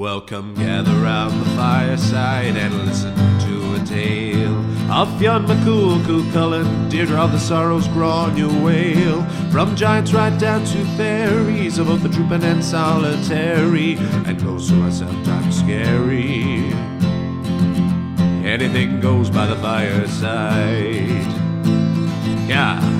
Welcome, gather round the fireside and listen to a tale of Fionn McCool, Cú Chulainn, Deirdre of the Sorrows, Gráinne Mhaol. From giants right down to fairies, of both the trooping and solitary, and who are sometimes scary. Anything goes by the fireside. Yeah.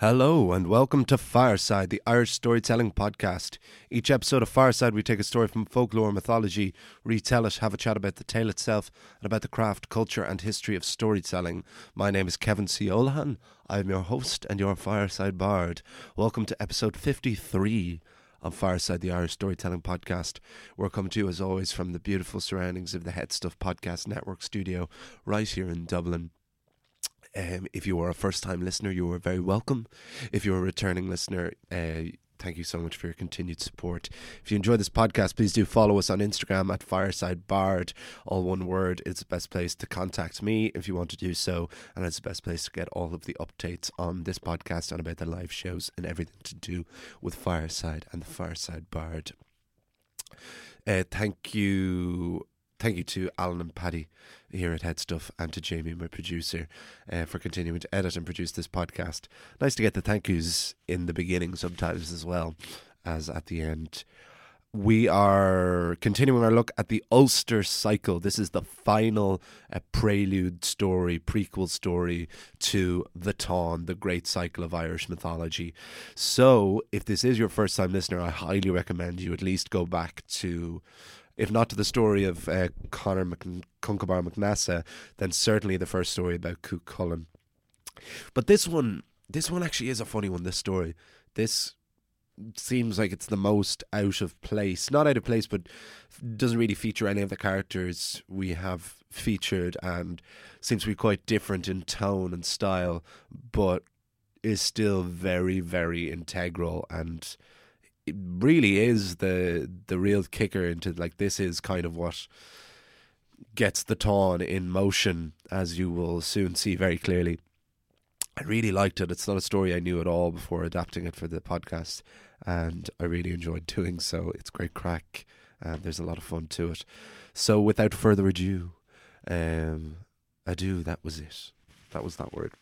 Hello and welcome to Fireside, the Irish storytelling podcast. Each episode of Fireside, we take a story from folklore, mythology, retell it, have a chat about the tale itself, and about the craft, culture, and history of storytelling. My name is Kevin C. Olahan. I am your host and your Fireside Bard. Welcome to episode 53 of Fireside, the Irish storytelling podcast. We're coming to you, as always, from the beautiful surroundings of the Head Stuff Podcast Network studio right here in Dublin. Um, if you are a first time listener, you are very welcome. If you're a returning listener, uh, thank you so much for your continued support. If you enjoy this podcast, please do follow us on Instagram at Fireside Bard, all one word. It's the best place to contact me if you want to do so, and it's the best place to get all of the updates on this podcast and about the live shows and everything to do with Fireside and the Fireside Bard. Uh, thank you thank you to Alan and Paddy here at Head Stuff and to Jamie, my producer, uh, for continuing to edit and produce this podcast. Nice to get the thank yous in the beginning sometimes as well as at the end. We are continuing our look at the Ulster cycle. This is the final uh, prelude story, prequel story to the Táin, the great cycle of Irish mythology. So, if this is your first time listener, I highly recommend you at least go back to if not to the story of uh, Conor Mc- Concobar MacNessa, then certainly the first story about Cú Chulainn. But this one, this one actually is a funny one. This story, this seems like it's the most out of place. Not out of place, but doesn't really feature any of the characters we have featured, and seems to be quite different in tone and style, but is still very, very integral and really is the the real kicker into like this is kind of what gets the Táin in motion as you will soon see very clearly. I really liked it. It's not a story I knew at all before adapting it for the podcast, and I really enjoyed doing so. It's great crack, and there's a lot of fun to it. So, without further ado, um, adieu. That was it. That was that word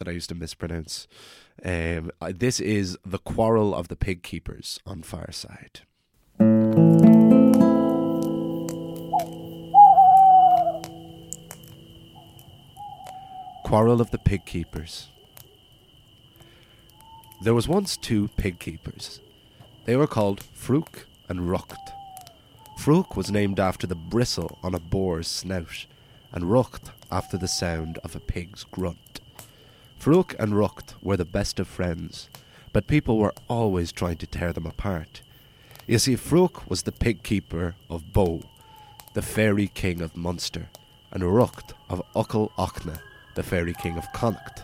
that I used to mispronounce. Um, this is The Quarrel of the Pig Keepers on Fireside. Quarrel of the Pig Keepers. There was once two pig keepers. They were called Fruk and Rucht. Fruk was named after the bristle on a boar's snout, and Rucht after the sound of a pig's grunt. Fruk and Rucht were the best of friends, but people were always trying to tear them apart. You see, Fruk was the pig keeper of Bow, the fairy king of Munster, and Rucht of Uckle Ochna, the fairy king of Connacht.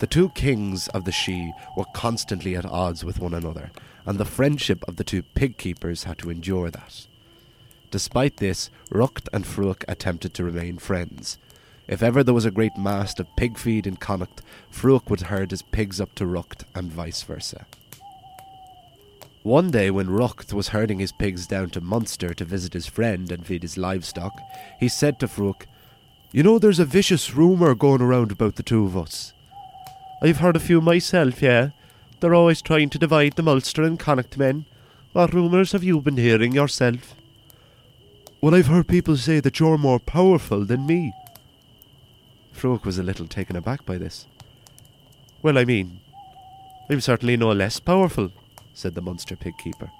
The two kings of the Sídhe were constantly at odds with one another, and the friendship of the two pig keepers had to endure that. Despite this, Rucht and Fruk attempted to remain friends. If ever there was a great mast of pig feed in Connacht, Fruk would herd his pigs up to Rucht and vice versa. One day, when Rucht was herding his pigs down to Munster to visit his friend and feed his livestock, he said to Fruk, You know, there's a vicious rumour going around about the two of us. I've heard a few myself, yeah. They're always trying to divide the Ulster and Connacht men. What rumours have you been hearing yourself? Well, I've heard people say that you're more powerful than me. Fruk was a little taken aback by this. Well, I mean, I'm certainly no less powerful, said the Munster pig keeper.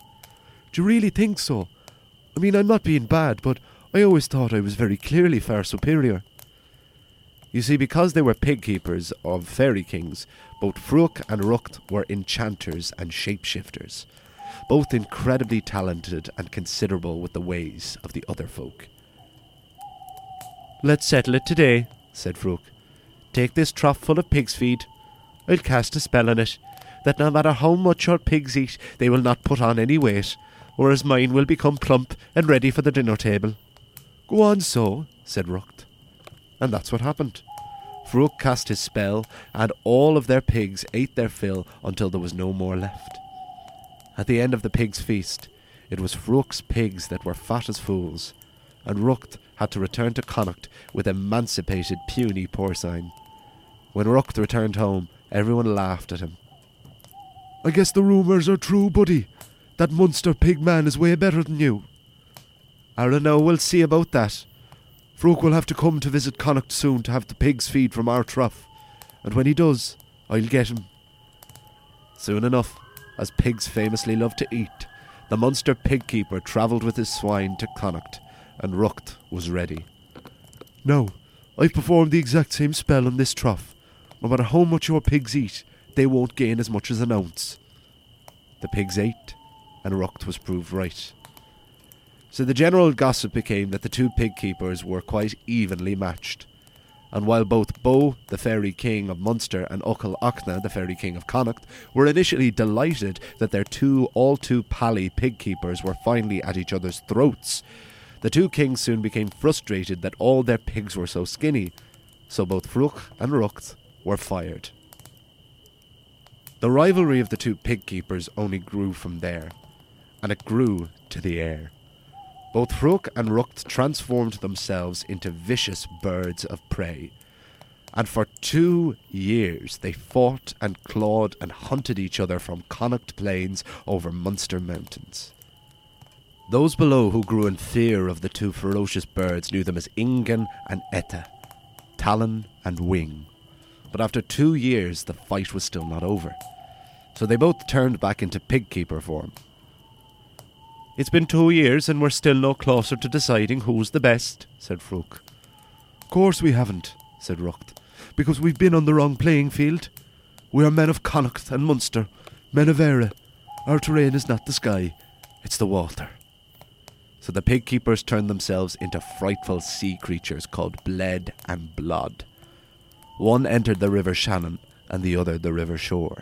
Do you really think so? I mean, I'm not being bad, but I always thought I was very clearly far superior. You see, because they were pig keepers of fairy kings, both Fruk and Rucht were enchanters and shapeshifters. both incredibly talented and considerable with the ways of the other folk. Let's settle it today, said Fruk. Take this trough full of pig's feed. I'll cast a spell on it, that no matter how much your pigs eat, they will not put on any weight, whereas mine will become plump and ready for the dinner table. Go on so, said Rucht. And that's what happened. Fruk cast his spell, and all of their pigs ate their fill until there was no more left. At the end of the pigs' feast, it was Fruk's pigs that were fat as fools, and Rucht had to return to Connacht with emancipated puny porcine. When Rucht returned home, everyone laughed at him. I guess the rumours are true, buddy. That Munster pig man is way better than you. I don't know, we'll see about that. Fruk will have to come to visit Connacht soon to have the pigs feed from our trough, and when he does, I'll get him. Soon enough, as pigs famously love to eat, the Munster pig keeper travelled with his swine to Connacht, and Rucht was ready. No, I've performed the exact same spell on this trough. No matter how much your pigs eat, they won't gain as much as an ounce. The pigs ate, and Rucht was proved right. So the general gossip became that the two pig keepers were quite evenly matched. And while both Bo, the fairy king of Munster, and Ochel Achna, the fairy king of Connacht, were initially delighted that their two all too pally pig keepers were finally at each other's throats, the two kings soon became frustrated that all their pigs were so skinny, so both Fruk and Rucht were fired. The rivalry of the two pig keepers only grew from there, and it grew to the air. Both Fruk and Rucht transformed themselves into vicious birds of prey, and for two years they fought and clawed and hunted each other from Connacht plains over Munster mountains. Those below who grew in fear of the two ferocious birds knew them as Ingen and Etta, Talon and Wing. But after two years, the fight was still not over so they both turned back into pigkeeper form. It's been two years and we're still no closer to deciding who's the best, said Fruk. Course we haven't, said Rucht, because we've been on the wrong playing field. We are men of Connacht and Munster, men of Eire. Our terrain is not the sky, it's the water. So the pig keepers turned themselves into frightful sea creatures called Bled and Blood. One entered the River Shannon and the other the River Suir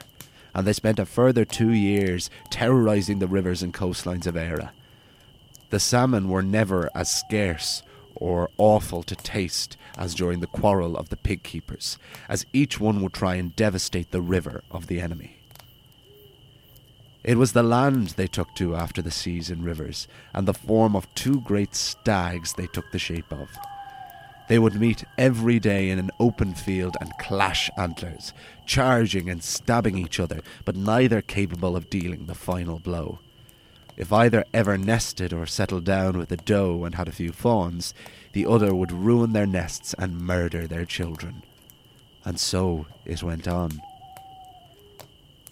and they spent a further two years terrorising the rivers and coastlines of Eire. The salmon were never as scarce or awful to taste as during the quarrel of the pig keepers, as each one would try and devastate the river of the enemy. It was the land they took to after the seas and rivers, and the form of two great stags they took the shape of. They would meet every day in an open field and clash antlers, charging and stabbing each other, but neither capable of dealing the final blow. If either ever nested or settled down with a doe and had a few fawns, the other would ruin their nests and murder their children. And so it went on.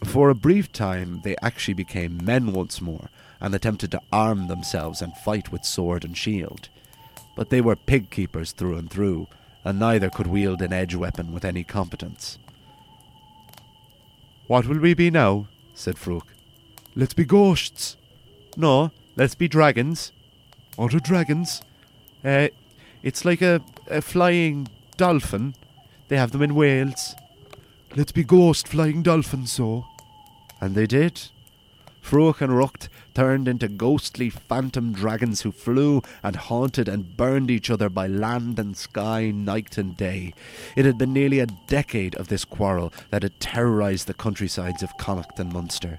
For a brief time, they actually became men once more and attempted to arm themselves and fight with sword and shield but they were pig keepers through and through, and neither could wield an edge weapon with any competence. What will we be now? said Fruk. Let's be ghosts. No, let's be dragons. What are dragons? Uh, it's like a, a flying dolphin. They have them in Wales. Let's be ghost flying dolphins, so. And they did. Fruach and Rucht turned into ghostly phantom dragons who flew and haunted and burned each other by land and sky, night and day. It had been nearly a decade of this quarrel that had terrorised the countrysides of Connacht and Munster.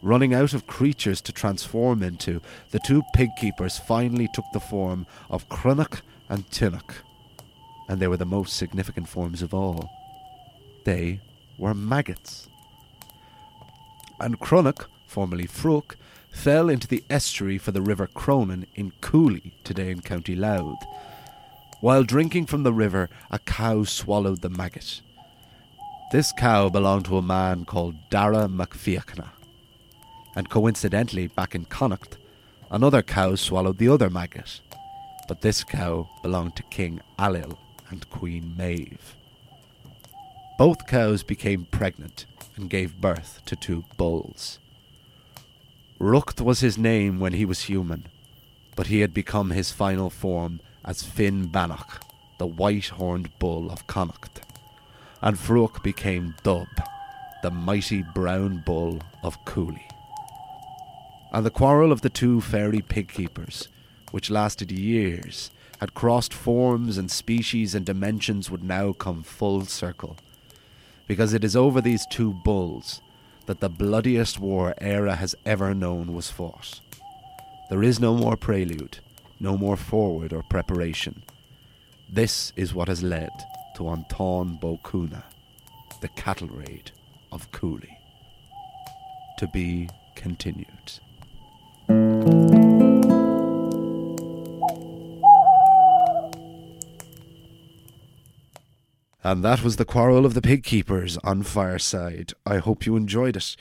Running out of creatures to transform into, the two pig keepers finally took the form of Cronach and Tinnock, and they were the most significant forms of all. They were maggots and Cronach, formerly Fruk, fell into the estuary for the River Cronin in Cooley, today in County Louth. While drinking from the river, a cow swallowed the maggot. This cow belonged to a man called Dara MacFiachna. And coincidentally, back in Connacht, another cow swallowed the other maggot. But this cow belonged to King Ailill and Queen Maeve. Both cows became pregnant and gave birth to two bulls. Rucht was his name when he was human, but he had become his final form as Finnbennach, the white horned bull of Connacht, and Fruach became Dub, the mighty brown bull of Cooley. And the quarrel of the two fairy pig keepers, which lasted years, had crossed forms and species and dimensions, would now come full circle. Because it is over these two bulls that the bloodiest war Eire has ever known was fought. There is no more prelude, no more forward or preparation. This is what has led to Anton Cúailnge, the cattle raid of Cooley. To be continued. And that was the quarrel of the pig keepers on Fireside. I hope you enjoyed it.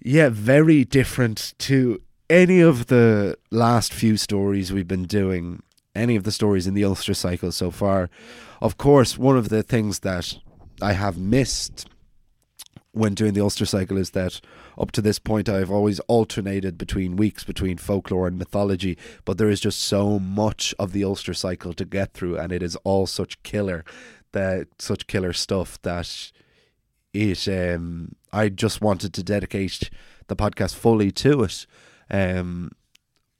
Yeah, very different to any of the last few stories we've been doing, any of the stories in the Ulster cycle so far. Of course, one of the things that I have missed when doing the Ulster cycle is that up to this point I've always alternated between weeks between folklore and mythology, but there is just so much of the Ulster cycle to get through, and it is all such killer that such killer stuff that it um I just wanted to dedicate the podcast fully to it. Um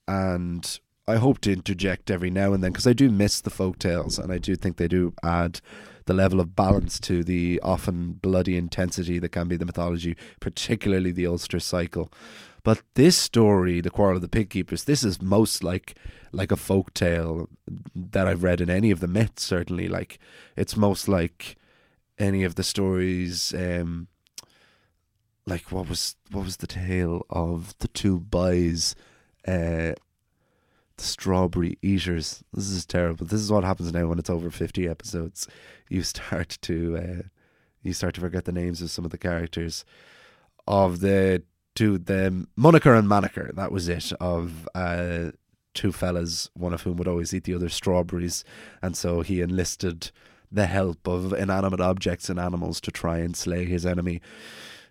and I hope to interject every now and then because I do miss the folk tales and I do think they do add the level of balance to the often bloody intensity that can be the mythology, particularly the Ulster cycle. But this story, The Quarrel of the Pig Keepers, this is most like like a folk tale that I've read in any of the myths, certainly. Like it's most like any of the stories um like what was what was the tale of the two boys uh the strawberry eaters. This is terrible. This is what happens now when it's over fifty episodes. You start to uh, you start to forget the names of some of the characters of the two the Munachar and Manachar. That was it. Of uh, two fellas, one of whom would always eat the other strawberries, and so he enlisted the help of inanimate objects and animals to try and slay his enemy.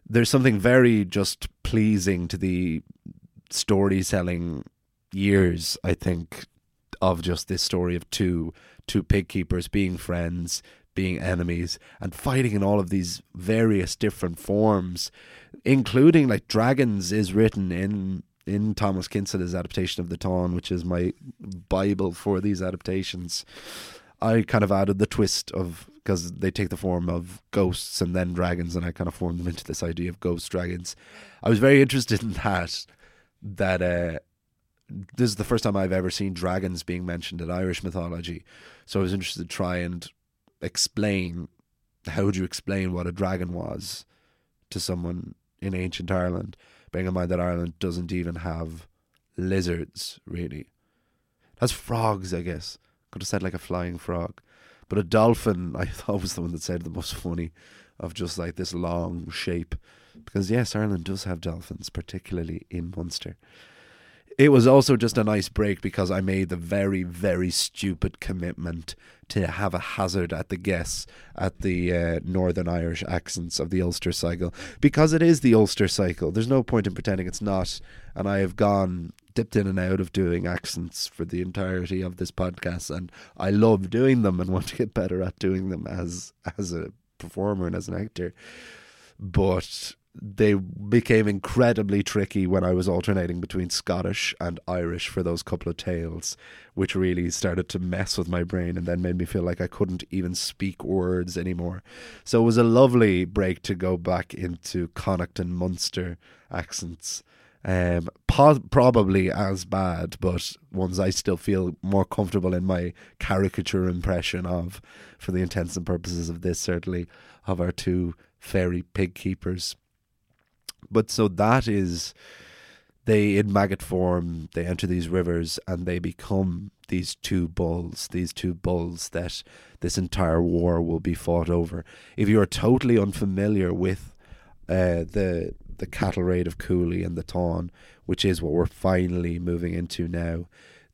There's something very just pleasing to the storytelling years, I think, of just this story of two two pig keepers being friends, being enemies, and fighting in all of these various different forms, including like dragons is written in in Thomas Kinsella's adaptation of the Táin, which is my bible for these adaptations. I kind of added the twist of because they take the form of ghosts and then dragons, and I kind of formed them into this idea of ghost dragons. I was very interested in that. That uh, this is the first time I've ever seen dragons being mentioned in Irish mythology. So I was interested to try and explain how would you explain what a dragon was to someone in ancient Ireland, bearing in mind that Ireland doesn't even have lizards, really. It has frogs, I guess. Could have said like a flying frog. But a dolphin, I thought was the one that said the most funny of just like this long shape. Because yes, Ireland does have dolphins, particularly in Munster. It was also just a nice break because I made the very, very stupid commitment to have a hazard at the guess at the uh, Northern Irish accents of the Ulster cycle because it is the Ulster cycle. There's no point in pretending it's not. And I have gone dipped in and out of doing accents for the entirety of this podcast, and I love doing them and want to get better at doing them as as a performer and as an actor. But they became incredibly tricky when I was alternating between Scottish and Irish for those couple of tales, which really started to mess with my brain and then made me feel like I couldn't even speak words anymore. So it was a lovely break to go back into Connacht and Munster accents. Um, po- probably as bad, but ones I still feel more comfortable in my caricature impression of, for the intents and purposes of this, certainly, of our two fairy pig keepers. But so that is they in maggot form they enter these rivers and they become these two bulls these two bulls that this entire war will be fought over. If you are totally unfamiliar with uh, the the cattle raid of Cooley and the Táin which is what we're finally moving into now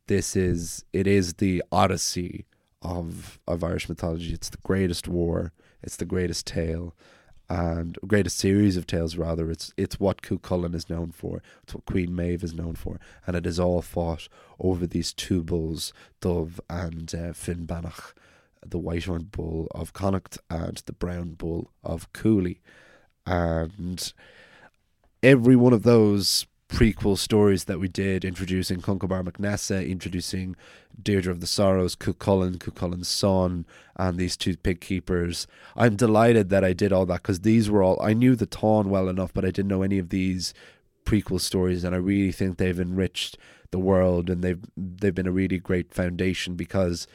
this is it is the odyssey of of Irish mythology. It's the greatest war. It's the greatest tale and greatest series of tales rather. It's it's what Cuchulainn is known for. It's what Queen Maeve is known for, and it is all fought over these two bulls, Dove and uh, Finnbennach, the white-horned bull of Connacht and the brown bull of Cooley, and every one of those prequel stories that we did, introducing Concobar MacNessa, introducing Deirdre of the Sorrows, Cuchulainn, Cuchulainn's son, and these two pig keepers. I'm delighted that I did all that because these were all I knew the Táin well enough, but I didn't know any of these prequel stories, and I really think they've enriched the world and they've they've been a really great foundation because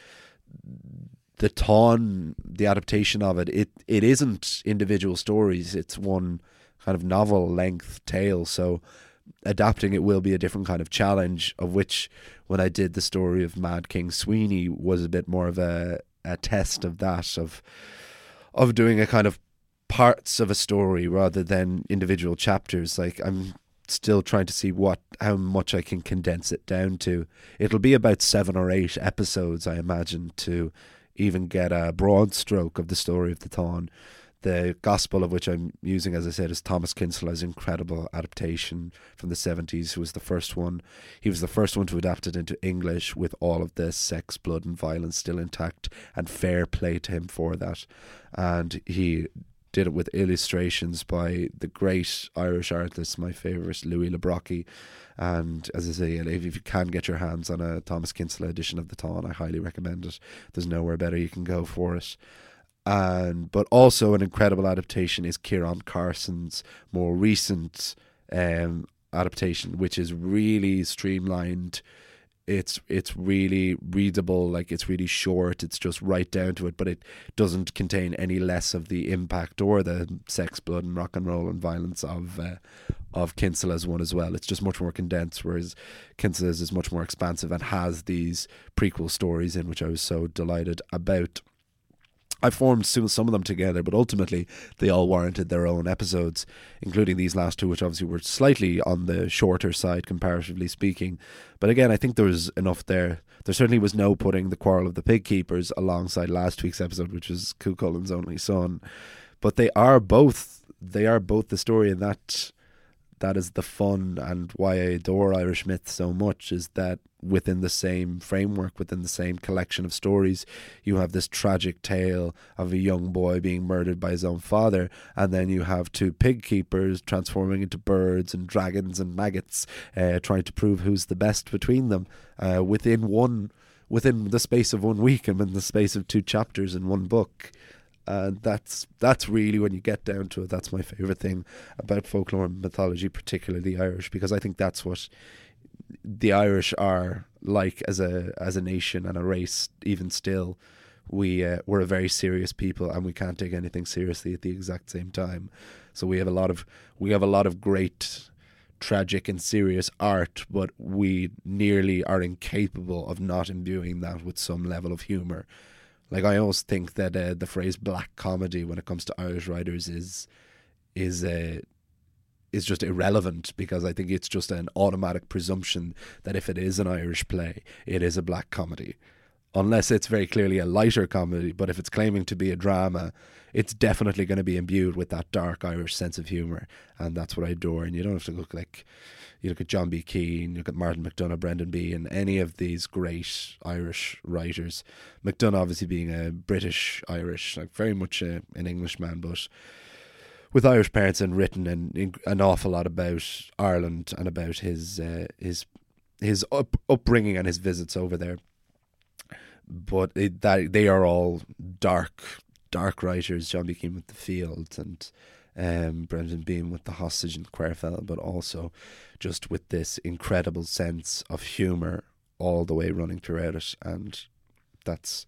the Táin, the adaptation of it, it it isn't individual stories. It's one kind of novel length tale. So adapting it will be a different kind of challenge of which when I did the story of Mad King Sweeney was a bit more of a, a test of that of of doing a kind of parts of a story rather than individual chapters. Like I'm still trying to see what how much I can condense it down to. It'll be about 7 or 8 episodes I imagine to even get a broad stroke of the story of the Táin the gospel of which I'm using, as I said, is Thomas Kinsella's incredible adaptation from the 70s, who was the first one. He was the first one to adapt it into English with all of the sex, blood, and violence still intact, and fair play to him for that. And he did it with illustrations by the great Irish artist, my favourite, Louis le Brocquy. And as I say, if you can get your hands on a Thomas Kinsella edition of the Táin, I highly recommend it. There's nowhere better you can go for it and but also an incredible adaptation is Ciarán Carson's more recent um, adaptation, which is really streamlined. It's it's really readable, like it's really short. It's just right down to it, but it doesn't contain any less of the impact or the sex, blood, and rock and roll and violence of uh, of Kinsella's one as well. It's just much more condensed, whereas Kinsella's is much more expansive and has these prequel stories in, which I was so delighted about. I formed some of them together, but ultimately they all warranted their own episodes, including these last two, which obviously were slightly on the shorter side, comparatively speaking. But again, I think there was enough there. There certainly was no putting the Quarrel of the Pig Keepers alongside last week's episode, which was Cuchulainn's only son. But they are both they are both the story in that that is the fun and why I adore Irish myth so much is that within the same framework, within the same collection of stories, you have this tragic tale of a young boy being murdered by his own father, and then you have two pig keepers transforming into birds and dragons and maggots, uh, trying to prove who's the best between them uh, within one within the space of one week and in the space of two chapters in one book and that's that's really when you get down to it that's my favorite thing about folklore and mythology particularly irish because i think that's what the irish are like as a as a nation and a race. Even still we uh, we're a very serious people and we can't take anything seriously at the exact same time. So we have a lot of we have a lot of great tragic and serious art but we nearly are incapable of not imbuing that with some level of humor like I always think that uh, the phrase black comedy when it comes to Irish writers is is uh, is just irrelevant because I think it's just an automatic presumption that if it is an Irish play, it is a black comedy. Unless it's very clearly a lighter comedy, but if it's claiming to be a drama, it's definitely going to be imbued with that dark Irish sense of humour, and that's what I adore. And you don't have to look like you look at John B. Keane, you look at Martin McDonagh, Brendan B. and any of these great Irish writers. McDonagh, obviously being a British Irish, like very much a, an Englishman, but with Irish parents and written an, an awful lot about Ireland and about his uh, his his up, upbringing and his visits over there. But it, that they are all dark, dark writers. John. Keane with the Field and um, Brendan Behan with the hostage and Quare Fellow, but also just with this incredible sense of humour all the way running throughout it, and that's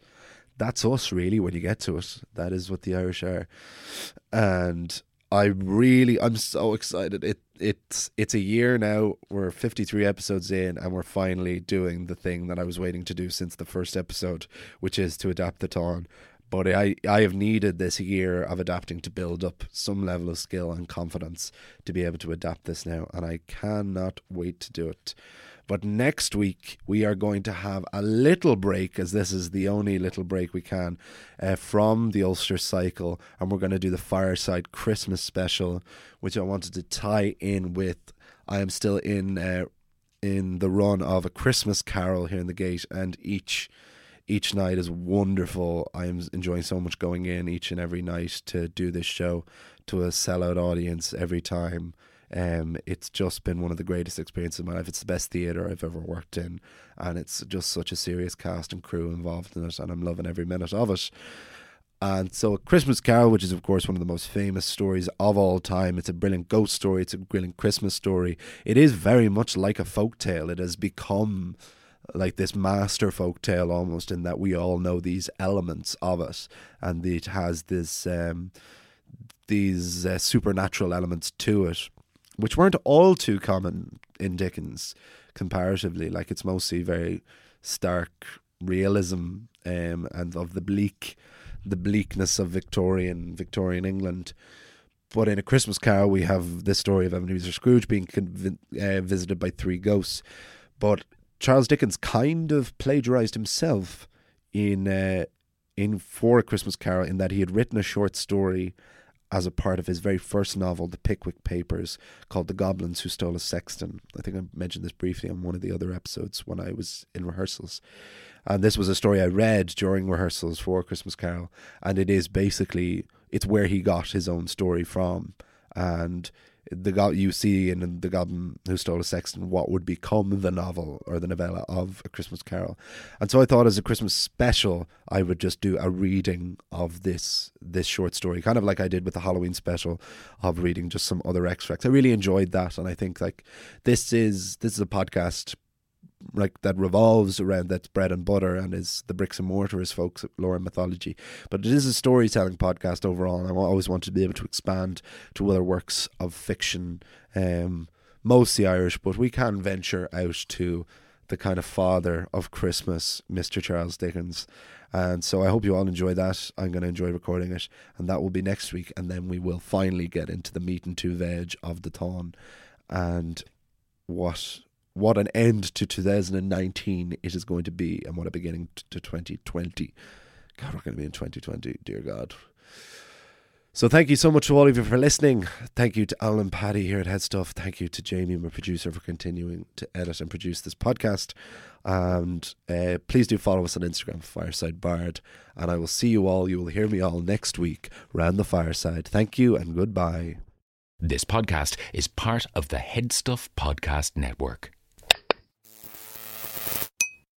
that's us really when you get to it. That is what the Irish are, and I really I'm so excited. It it's it's a year now. We're 53 episodes in, and we're finally doing the thing that I was waiting to do since the first episode, which is to adapt the Táin But I, I have needed this year of adapting to build up some level of skill and confidence to be able to adapt this now, and I cannot wait to do it. But next week, we are going to have a little break, as this is the only little break we can uh, from the Ulster cycle. And we're going to do the Fireside Christmas special, which I wanted to tie in with. I am still in. Uh, in the run of a Christmas Carol here in the gate, and each each night is wonderful. I'm enjoying so much going in each and every night to do this show to a sellout audience every time. Um, it's just been one of the greatest experiences of my life. It's the best theatre I've ever worked in, and it's just such a serious cast and crew involved in it, and I'm loving every minute of it. And so, a Christmas Carol, which is, of course, one of the most famous stories of all time. It's a brilliant ghost story, it's a brilliant Christmas story. It is very much like a folk tale. It has become like this master folk tale almost, in that we all know these elements of it, and it has this. Um, these uh, supernatural elements to it which weren't all too common in Dickens comparatively. Like it's mostly very stark realism um, and of the bleak, the bleakness of Victorian Victorian England. But in a Christmas Carol, we have this story of Ebenezer Scrooge being conv- uh, visited by three ghosts. But Charles Dickens kind of plagiarized himself in uh, in for a Christmas Carol in that he had written a short story as a part of his very first novel, The Pickwick Papers, called The Goblins Who Stole a Sexton. I think I mentioned this briefly on one of the other episodes when I was in rehearsals. And this was a story I read during rehearsals for Christmas Carol, and it is basically it's where he got his own story from. And the god you see in the Goblin Who Stole a Sexton what would become the novel or the novella of A Christmas Carol, and so I thought as a Christmas special I would just do a reading of this this short story, kind of like I did with the Halloween special of reading just some other extracts. I really enjoyed that, and I think like this is this is a podcast like that revolves around that's bread and butter and is the bricks and mortar as folks lore and mythology. But it is a storytelling podcast overall, and I always want to be able to expand to other works of fiction, um, mostly Irish, but we can venture out to the kind of father of Christmas, Mr. Charles Dickens. And so I hope you all enjoy that. I'm going to enjoy recording it, and that will be next week. And then we will finally get into the meat and two veg of the Táin and what what an end to 2019 it is going to be and what a beginning to 2020. God, we're going to be in 2020, dear God. So thank you so much to all of you for listening. Thank you to Alan Paddy here at Head Stuff. Thank you to Jamie, my producer, for continuing to edit and produce this podcast. And uh, please do follow us on Instagram, Fireside Bard. And I will see you all. You will hear me all next week round the fireside. Thank you and goodbye. This podcast is part of the Head Stuff Podcast Network.